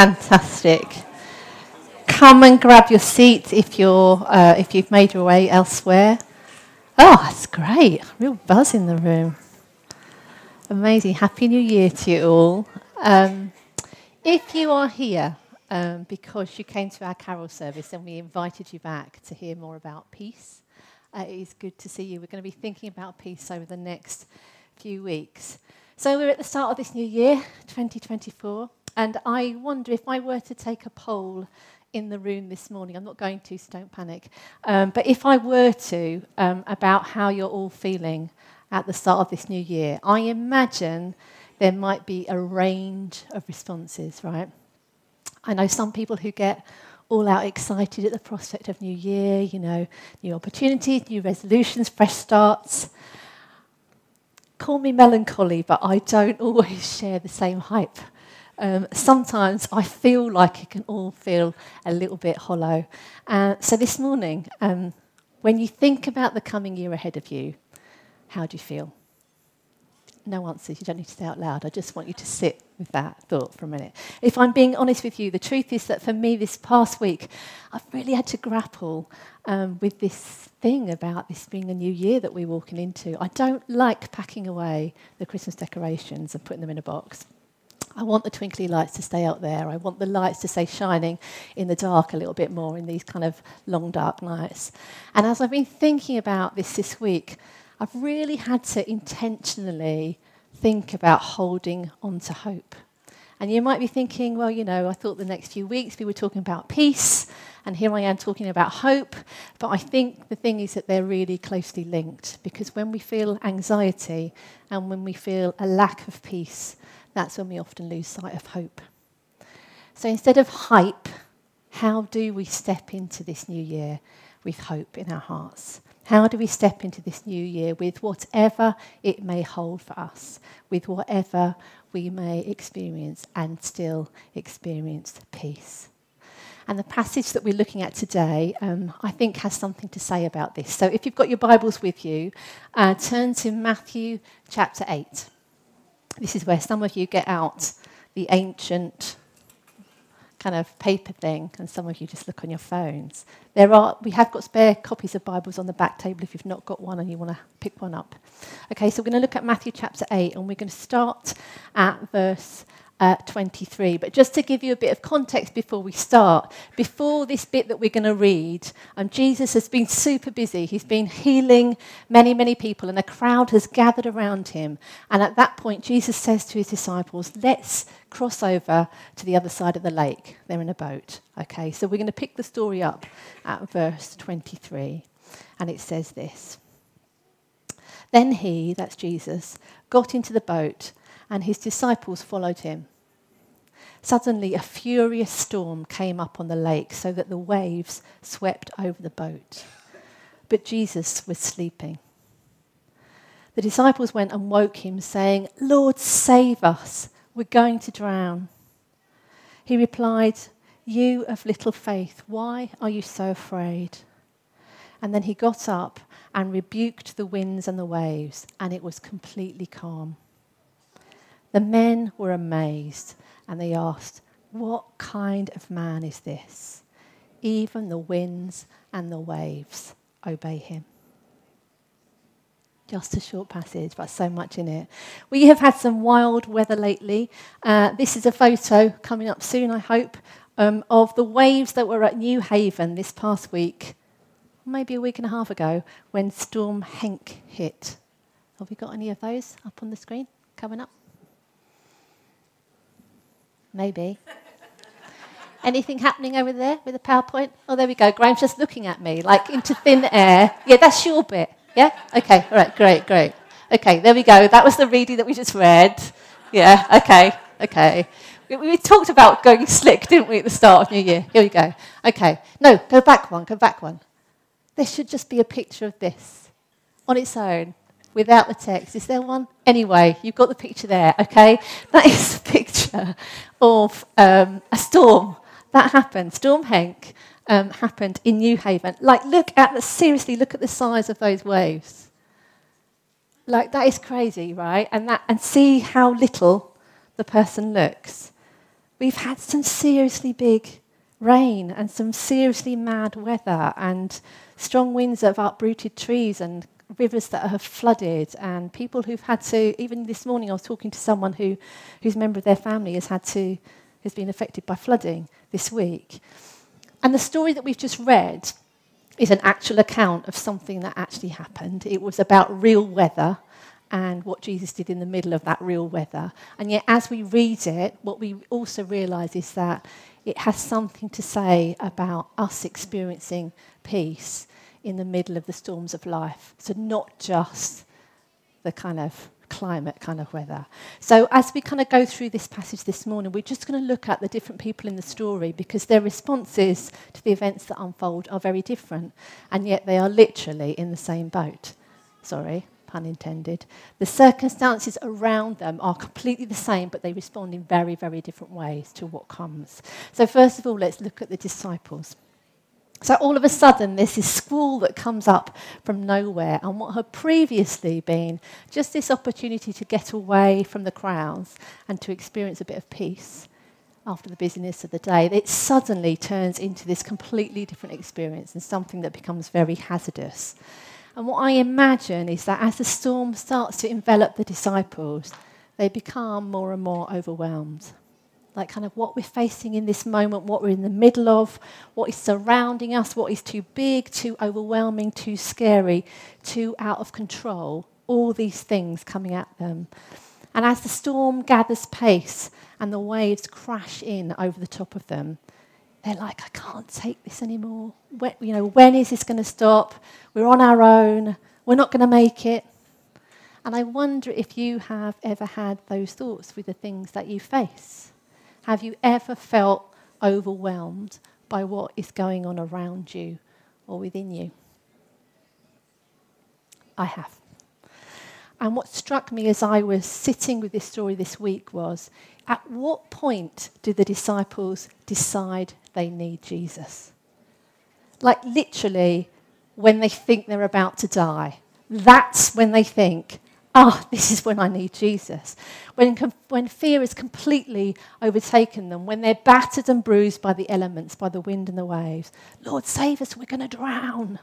Fantastic. Come and grab your seat if, you're, uh, if you've made your way elsewhere. Oh, that's great. Real buzz in the room. Amazing. Happy New Year to you all. Um, if you are here um, because you came to our carol service and we invited you back to hear more about peace, uh, it is good to see you. We're going to be thinking about peace over the next few weeks. So we're at the start of this new year, 2024, and I wonder if I were to take a poll in the room this morning, I'm not going to, so don't panic, um, but if I were to, um, about how you're all feeling at the start of this new year, I imagine there might be a range of responses, right? I know some people who get all out excited at the prospect of new year, you know, new opportunities, new resolutions, fresh starts. Call me melancholy, but I don't always share the same hype. Um, sometimes I feel like it can all feel a little bit hollow. Uh, so this morning, um, when you think about the coming year ahead of you, how do you feel? No answers, you don't need to say out loud. I just want you to sit with that thought for a minute. If I'm being honest with you, the truth is that for me this past week, I've really had to grapple um, with this thing about this being a new year that we're walking into. I don't like packing away the Christmas decorations and putting them in a box. I want the twinkly lights to stay out there. I want the lights to stay shining in the dark a little bit more in these kind of long, dark nights. And as I've been thinking about this this week, I've really had to intentionally think about holding on to hope. And you might be thinking, well, you know, I thought the next few weeks we were talking about peace, and here I am talking about hope. But I think the thing is that they're really closely linked because when we feel anxiety and when we feel a lack of peace, that's when we often lose sight of hope. So instead of hype, how do we step into this new year with hope in our hearts? How do we step into this new year with whatever it may hold for us, with whatever we may experience and still experience peace? And the passage that we're looking at today, um, I think, has something to say about this. So if you've got your Bibles with you, uh, turn to Matthew chapter 8. This is where some of you get out the ancient kind of paper thing, and some of you just look on your phones. There are, we have got spare copies of Bibles on the back table if you've not got one and you want to pick one up. Okay, so we're going to look at Matthew chapter 8, and we're going to start at verse uh, 23. But just to give you a bit of context before we start, before this bit that we're going to read, um, Jesus has been super busy. He's been healing many, many people, and a crowd has gathered around him. And at that point, Jesus says to his disciples, Let's cross over to the other side of the lake. They're in a boat. Okay, so we're going to pick the story up at verse 23. And it says this Then he, that's Jesus, got into the boat and his disciples followed him. Suddenly, a furious storm came up on the lake so that the waves swept over the boat. But Jesus was sleeping. The disciples went and woke him, saying, Lord, save us. We're going to drown. He replied, You of little faith, why are you so afraid? And then he got up and rebuked the winds and the waves, and it was completely calm. The men were amazed and they asked, What kind of man is this? Even the winds and the waves obey him. Just a short passage, but so much in it. We have had some wild weather lately. Uh, this is a photo coming up soon, I hope, um, of the waves that were at Newhaven this past week, maybe a week and a half ago, when Storm Henk hit. Have we got any of those up on the screen coming up? Maybe. Anything happening over there with the PowerPoint? Oh, there we go. Graham's just looking at me like into thin air. Yeah, that's your bit. Yeah? Okay, all right, great, great. Okay, there we go. That was the reading that we just read. Yeah, okay, okay. We, we talked about going slick, didn't we, at the start of New Year? Here we go. Okay, no, go back one, go back one. There should just be a picture of this on its own without the text. Is there one? Anyway, you've got the picture there, okay? That is a picture of um, a storm that happened. Storm Henk um, happened in Newhaven. Like, look at the, seriously, look at the size of those waves. Like, that is crazy, right? And, that, and see how little the person looks. We've had some seriously big rain and some seriously mad weather and strong winds that have uprooted trees and rivers that have flooded and people who've had to even this morning I was talking to someone who whose member of their family has had to has been affected by flooding this week. And the story that we've just read is an actual account of something that actually happened. It was about real weather and what Jesus did in the middle of that real weather. And yet, as we read it, what we also realize is that it has something to say about us experiencing peace in the middle of the storms of life. So, not just the kind of climate kind of weather. So, as we kind of go through this passage this morning, we're just going to look at the different people in the story because their responses to the events that unfold are very different, and yet they are literally in the same boat. Sorry, pun intended. The circumstances around them are completely the same, but they respond in very, very different ways to what comes. So, first of all, let's look at the disciples. So all of a sudden, there's this squall that comes up from nowhere, and what had previously been just this opportunity to get away from the crowds and to experience a bit of peace after the busyness of the day, it suddenly turns into this completely different experience and something that becomes very hazardous. And what I imagine is that as the storm starts to envelop the disciples, they become more and more overwhelmed like kind of what we're facing in this moment, what we're in the middle of, what is surrounding us, what is too big, too overwhelming, too scary, too out of control. All these things coming at them. And as the storm gathers pace and the waves crash in over the top of them, they're like, I can't take this anymore. When, you know, when is this going to stop? We're on our own. We're not going to make it. And I wonder if you have ever had those thoughts with the things that you face. Have you ever felt overwhelmed by what is going on around you or within you? I have. And what struck me as I was sitting with this story this week was at what point do the disciples decide they need Jesus? Like, literally, when they think they're about to die. That's when they think, ah, oh, this is when I need Jesus. When, when fear has completely overtaken them, when they're battered and bruised by the elements, by the wind and the waves, Lord, save us, we're going to drown.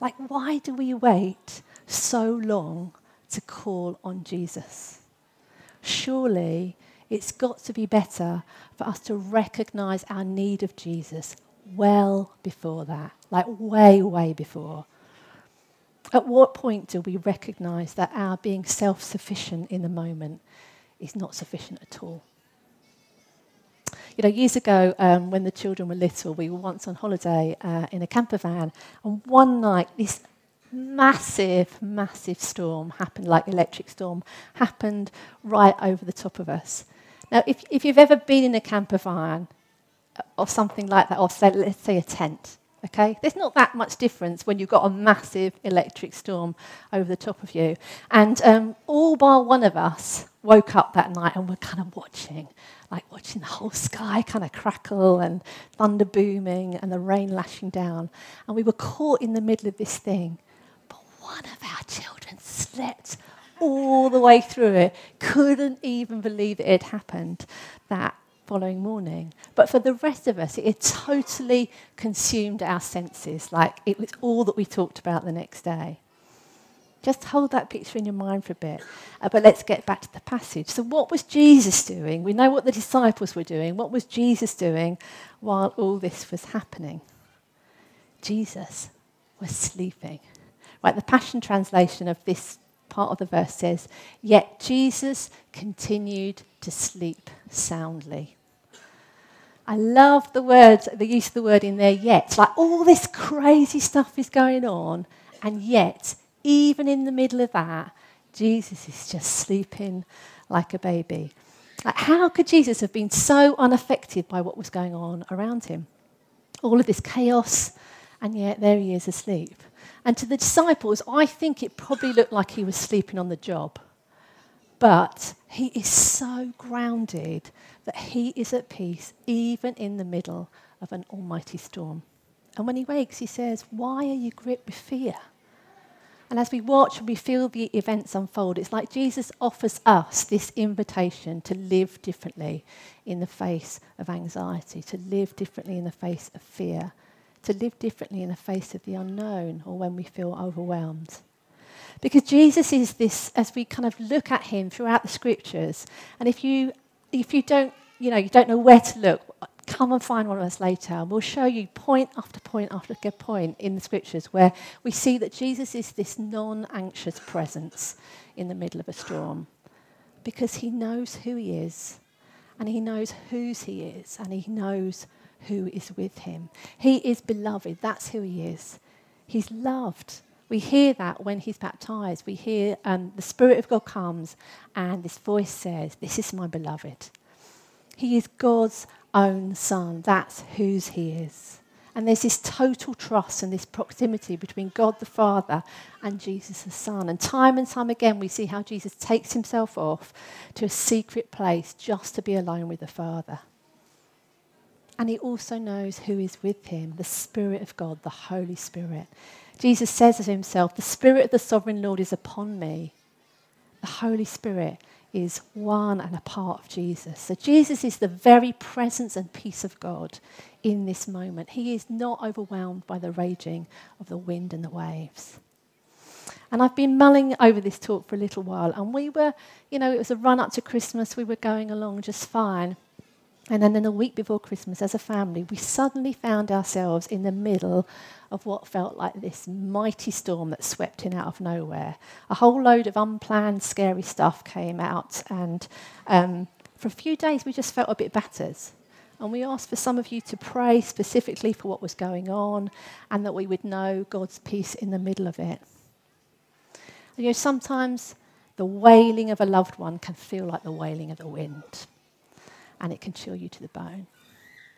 Like, why do we wait so long to call on Jesus? Surely it's got to be better for us to recognize our need of Jesus well before that, like way, way before. At what point do we recognize that our being self sufficient in the moment is not sufficient at all? You know, years ago, um, when the children were little, we were once on holiday uh, in a camper van, and one night, this massive, massive storm happened, like electric storm, happened right over the top of us. Now, if, if you've ever been in a camper van uh, or something like that, or say, let's say a tent, Okay? There's not that much difference when you've got a massive electric storm over the top of you. And um, all bar one of us woke up that night and were kind of watching, like watching the whole sky kind of crackle and thunder booming and the rain lashing down. And we were caught in the middle of this thing. But one of our children slept all the way through it, couldn't even believe it had happened. That following morning. But for the rest of us, it had totally consumed our senses, like it was all that we talked about the next day. Just hold that picture in your mind for a bit. Uh, but let's get back to the passage. So, what was Jesus doing? We know what the disciples were doing. What was Jesus doing while all this was happening? Jesus was sleeping. Right, the Passion Translation of this part of the verse says, Yet Jesus continued to sleep soundly. I love the words, the use of the word in there yet. Like all this crazy stuff is going on, and yet, even in the middle of that, Jesus is just sleeping like a baby. Like, how could Jesus have been so unaffected by what was going on around him? All of this chaos, and yet there he is asleep. And to the disciples, I think it probably looked like he was sleeping on the job. But he is so grounded that he is at peace even in the middle of an almighty storm. And when he wakes, he says, Why are you gripped with fear? And as we watch and we feel the events unfold, it's like Jesus offers us this invitation to live differently in the face of anxiety, to live differently in the face of fear, to live differently in the face of the unknown or when we feel overwhelmed. Because Jesus is this, as we kind of look at him throughout the scriptures, and if you, if you don't, you know, you don't know where to look, come and find one of us later, and we'll show you point after point after point in the scriptures where we see that Jesus is this non anxious presence in the middle of a storm because he knows who he is, and he knows whose he is, and he knows who is with him. He is beloved, that's who he is. He's loved. We hear that when he's baptized. We hear um, the Spirit of God comes, and this voice says, This is my beloved. He is God's own son. That's whose he is. And there's this total trust and this proximity between God the Father and Jesus the Son. And time and time again, we see how Jesus takes himself off to a secret place just to be alone with the Father. And he also knows who is with him the Spirit of God, the Holy Spirit. Jesus says of himself, The Spirit of the sovereign Lord is upon me. The Holy Spirit is one and a part of Jesus. So Jesus is the very presence and peace of God in this moment. He is not overwhelmed by the raging of the wind and the waves. And I've been mulling over this talk for a little while, and we were, you know, it was a run up to Christmas, we were going along just fine. And then, in a week before Christmas, as a family, we suddenly found ourselves in the middle of what felt like this mighty storm that swept in out of nowhere. A whole load of unplanned, scary stuff came out, and um, for a few days, we just felt a bit battered. And we asked for some of you to pray specifically for what was going on and that we would know God's peace in the middle of it. You know, sometimes the wailing of a loved one can feel like the wailing of the wind and it can chill you to the bone.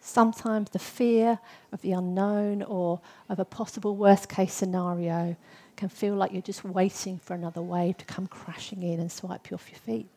Sometimes the fear of the unknown or of a possible worst case scenario can feel like you're just waiting for another wave to come crashing in and swipe you off your feet.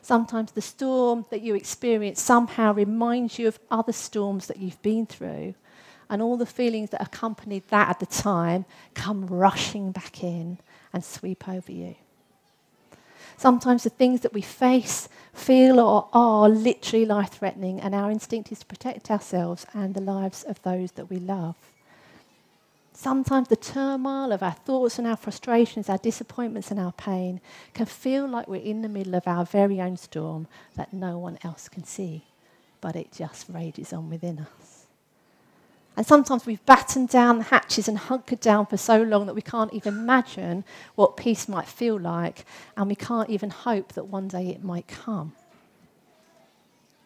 Sometimes the storm that you experience somehow reminds you of other storms that you've been through, and all the feelings that accompanied that at the time come rushing back in and sweep over you. Sometimes the things that we face, feel, or are literally life threatening, and our instinct is to protect ourselves and the lives of those that we love. Sometimes the turmoil of our thoughts and our frustrations, our disappointments and our pain can feel like we're in the middle of our very own storm that no one else can see, but it just rages on within us. And sometimes we've battened down the hatches and hunkered down for so long that we can't even imagine what peace might feel like, and we can't even hope that one day it might come.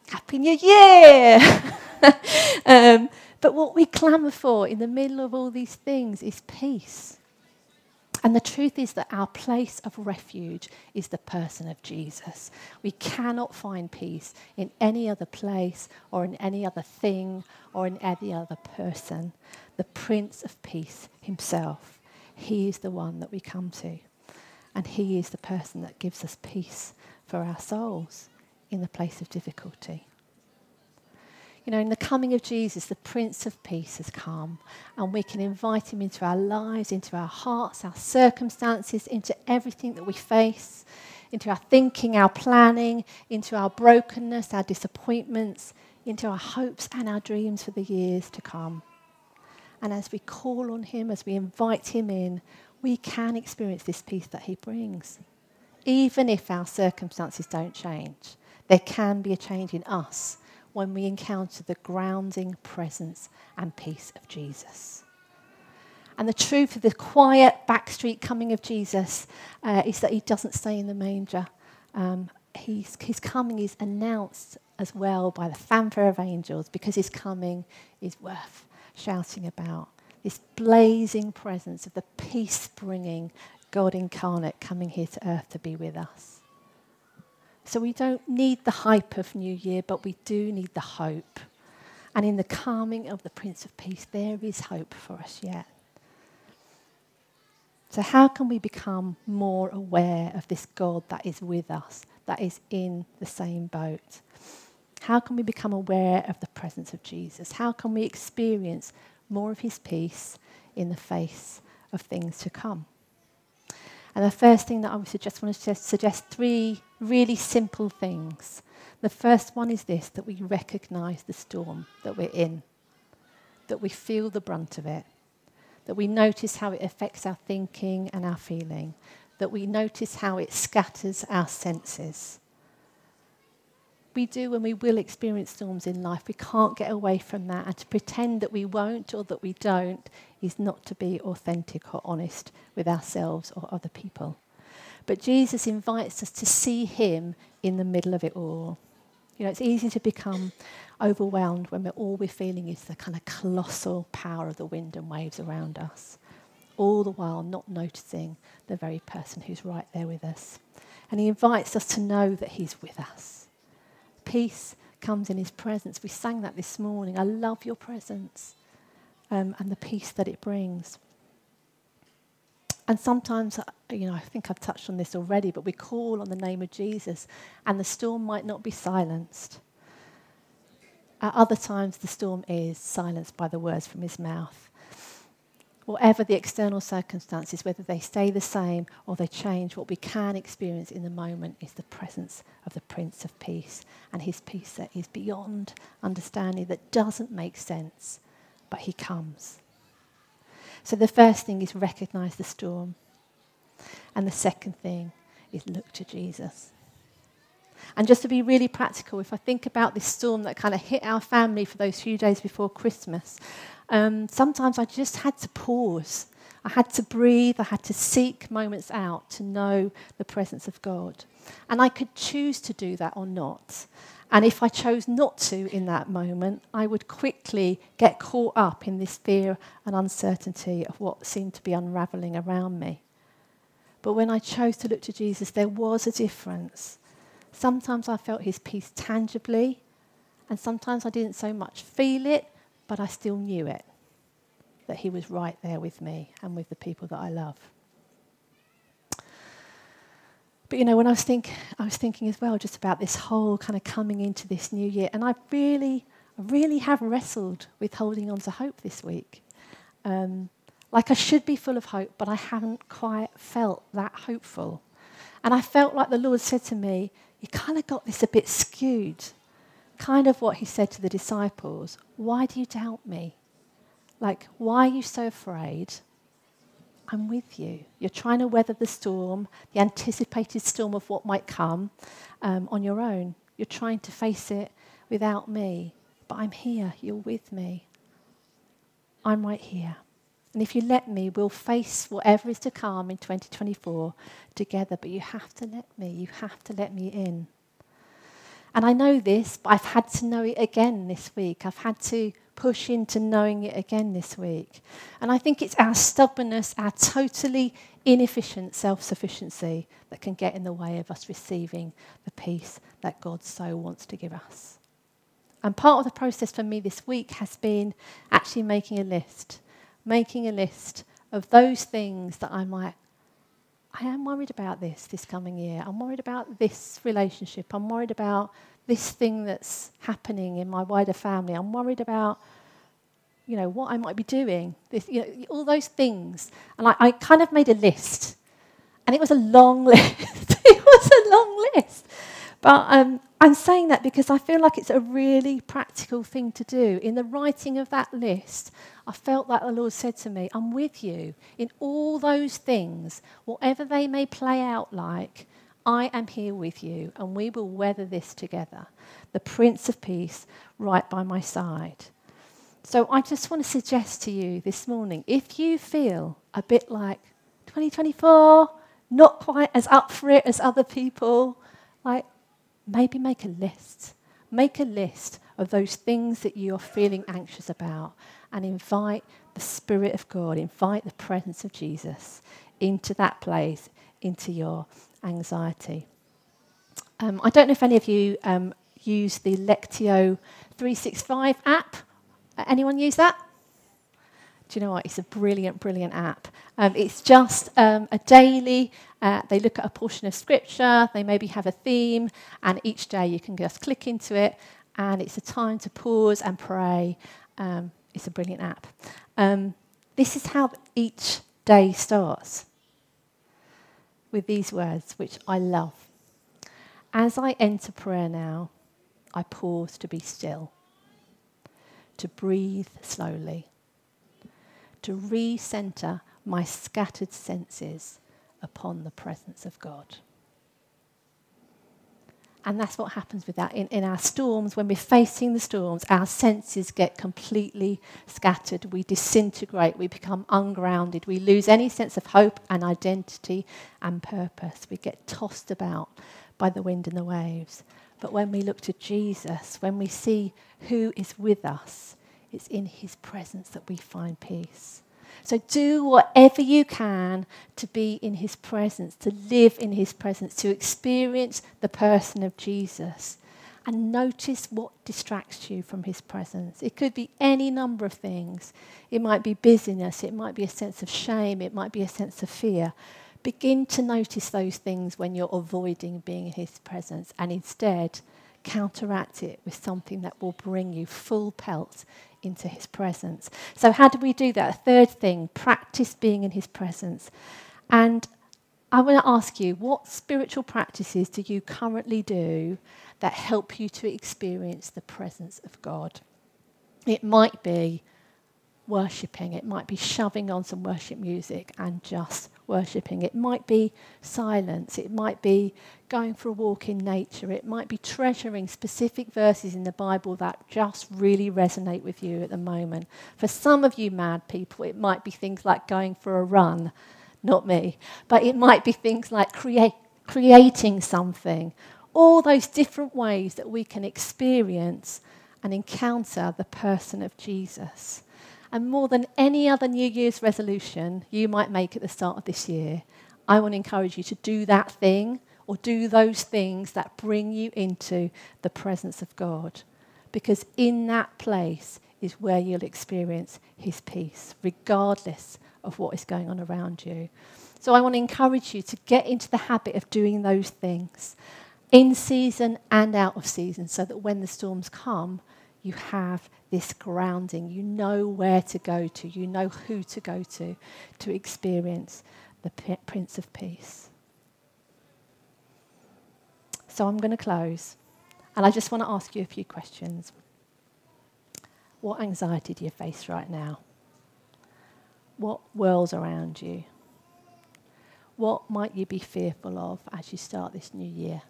Happy New Year! um, but what we clamour for in the middle of all these things is peace. And the truth is that our place of refuge is the person of Jesus. We cannot find peace in any other place or in any other thing or in any other person. The Prince of Peace himself, he is the one that we come to. And he is the person that gives us peace for our souls in the place of difficulty. You know, in the coming of Jesus, the Prince of Peace has come, and we can invite him into our lives, into our hearts, our circumstances, into everything that we face, into our thinking, our planning, into our brokenness, our disappointments, into our hopes and our dreams for the years to come. And as we call on him, as we invite him in, we can experience this peace that he brings. Even if our circumstances don't change, there can be a change in us when we encounter the grounding presence and peace of Jesus. And the truth of the quiet backstreet coming of Jesus uh, is that he doesn't stay in the manger. Um, his coming is announced as well by the fanfare of angels because his coming is worth shouting about. This blazing presence of the peace bringing God incarnate coming here to earth to be with us. So we don't need the hype of New Year, but we do need the hope. And in the calming of the Prince of Peace, there is hope for us yet. So, how can we become more aware of this God that is with us, that is in the same boat? How can we become aware of the presence of Jesus? How can we experience more of his peace in the face of things to come? And the first thing that I would suggest, want to suggest three really simple things. The first one is this that we recognize the storm that we're in, that we feel the brunt of it, that we notice how it affects our thinking and our feeling, that we notice how it scatters our senses. We do and we will experience storms in life. We can't get away from that. And to pretend that we won't or that we don't is not to be authentic or honest with ourselves or other people. But Jesus invites us to see him in the middle of it all. You know, it's easy to become overwhelmed when we're, all we're feeling is the kind of colossal power of the wind and waves around us, all the while not noticing the very person who's right there with us. And he invites us to know that he's with us. Peace comes in his presence. We sang that this morning. I love your presence um, and the peace that it brings. And sometimes, uh, you know, I think I've touched on this already, but we call on the name of Jesus and the storm might not be silenced. At other times, the storm is silenced by the words from his mouth. Whatever the external circumstances, whether they stay the same or they change, what we can experience in the moment is the presence of the Prince of Peace and his peace that is beyond understanding, that doesn't make sense, but he comes. So the first thing is recognize the storm. And the second thing is look to Jesus. And just to be really practical, if I think about this storm that kind of hit our family for those few days before Christmas, um, sometimes I just had to pause. I had to breathe. I had to seek moments out to know the presence of God. And I could choose to do that or not. And if I chose not to in that moment, I would quickly get caught up in this fear and uncertainty of what seemed to be unraveling around me. But when I chose to look to Jesus, there was a difference. Sometimes I felt his peace tangibly, and sometimes I didn't so much feel it, but I still knew it that he was right there with me and with the people that I love. But you know, when I was think, I was thinking as well just about this whole kind of coming into this new year, and I really, really have wrestled with holding on to hope this week. Um, like I should be full of hope, but I haven't quite felt that hopeful. And I felt like the Lord said to me, You kind of got this a bit skewed. Kind of what he said to the disciples Why do you doubt me? Like, why are you so afraid? I'm with you. You're trying to weather the storm, the anticipated storm of what might come um, on your own. You're trying to face it without me, but I'm here. You're with me. I'm right here. And if you let me, we'll face whatever is to come in 2024 together. But you have to let me. You have to let me in. And I know this, but I've had to know it again this week. I've had to push into knowing it again this week. And I think it's our stubbornness, our totally inefficient self sufficiency that can get in the way of us receiving the peace that God so wants to give us. And part of the process for me this week has been actually making a list, making a list of those things that I might. I am worried about this this coming year. I'm worried about this relationship. I'm worried about this thing that's happening in my wider family. I'm worried about, you know, what I might be doing. This, you know, all those things. And I, I kind of made a list. And it was a long list. it was a long list. But um, I'm saying that because I feel like it's a really practical thing to do. In the writing of that list, I felt like the Lord said to me, I'm with you in all those things, whatever they may play out like. I am here with you, and we will weather this together. The Prince of Peace right by my side. So I just want to suggest to you this morning if you feel a bit like 2024, not quite as up for it as other people, like maybe make a list. Make a list of those things that you are feeling anxious about and invite the Spirit of God, invite the presence of Jesus into that place, into your anxiety. Um, I don't know if any of you um, use the Lectio 365 app. Uh, anyone use that? Do you know what? It's a brilliant, brilliant app. Um, it's just um, a daily, uh, they look at a portion of scripture, they maybe have a theme, and each day you can just click into it, and it's a time to pause and pray. Um, it's a brilliant app. Um, this is how each day starts. with these words, which I love. As I enter prayer now, I pause to be still, to breathe slowly, to recenter my scattered senses upon the presence of God. And that's what happens with that. In, in our storms, when we're facing the storms, our senses get completely scattered. We disintegrate. We become ungrounded. We lose any sense of hope and identity and purpose. We get tossed about by the wind and the waves. But when we look to Jesus, when we see who is with us, it's in his presence that we find peace. So do whatever you can to be in his presence, to live in his presence, to experience the person of Jesus. And notice what distracts you from his presence. It could be any number of things. It might be busyness, it might be a sense of shame, it might be a sense of fear. Begin to notice those things when you're avoiding being in His presence and instead counteract it with something that will bring you full pelt into His presence. So, how do we do that? Third thing practice being in His presence. And I want to ask you, what spiritual practices do you currently do that help you to experience the presence of God? It might be worshipping, it might be shoving on some worship music and just worshipping. It might be silence. It might be going for a walk in nature. It might be treasuring specific verses in the Bible that just really resonate with you at the moment. For some of you mad people, it might be things like going for a run, not me, but it might be things like create, creating something. All those different ways that we can experience and encounter the person of Jesus. And more than any other New Year's resolution you might make at the start of this year, I want to encourage you to do that thing or do those things that bring you into the presence of God. Because in that place is where you'll experience His peace, regardless of what is going on around you. So I want to encourage you to get into the habit of doing those things in season and out of season so that when the storms come, you have this grounding. You know where to go to, you know who to go to to experience the Prince of Peace. So I'm going to close, and I just want to ask you a few questions. What anxiety do you face right now? What whirls around you? What might you be fearful of as you start this new year?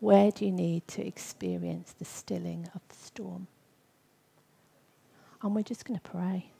Where do you need to experience the stilling of the storm? And we're just going to pray.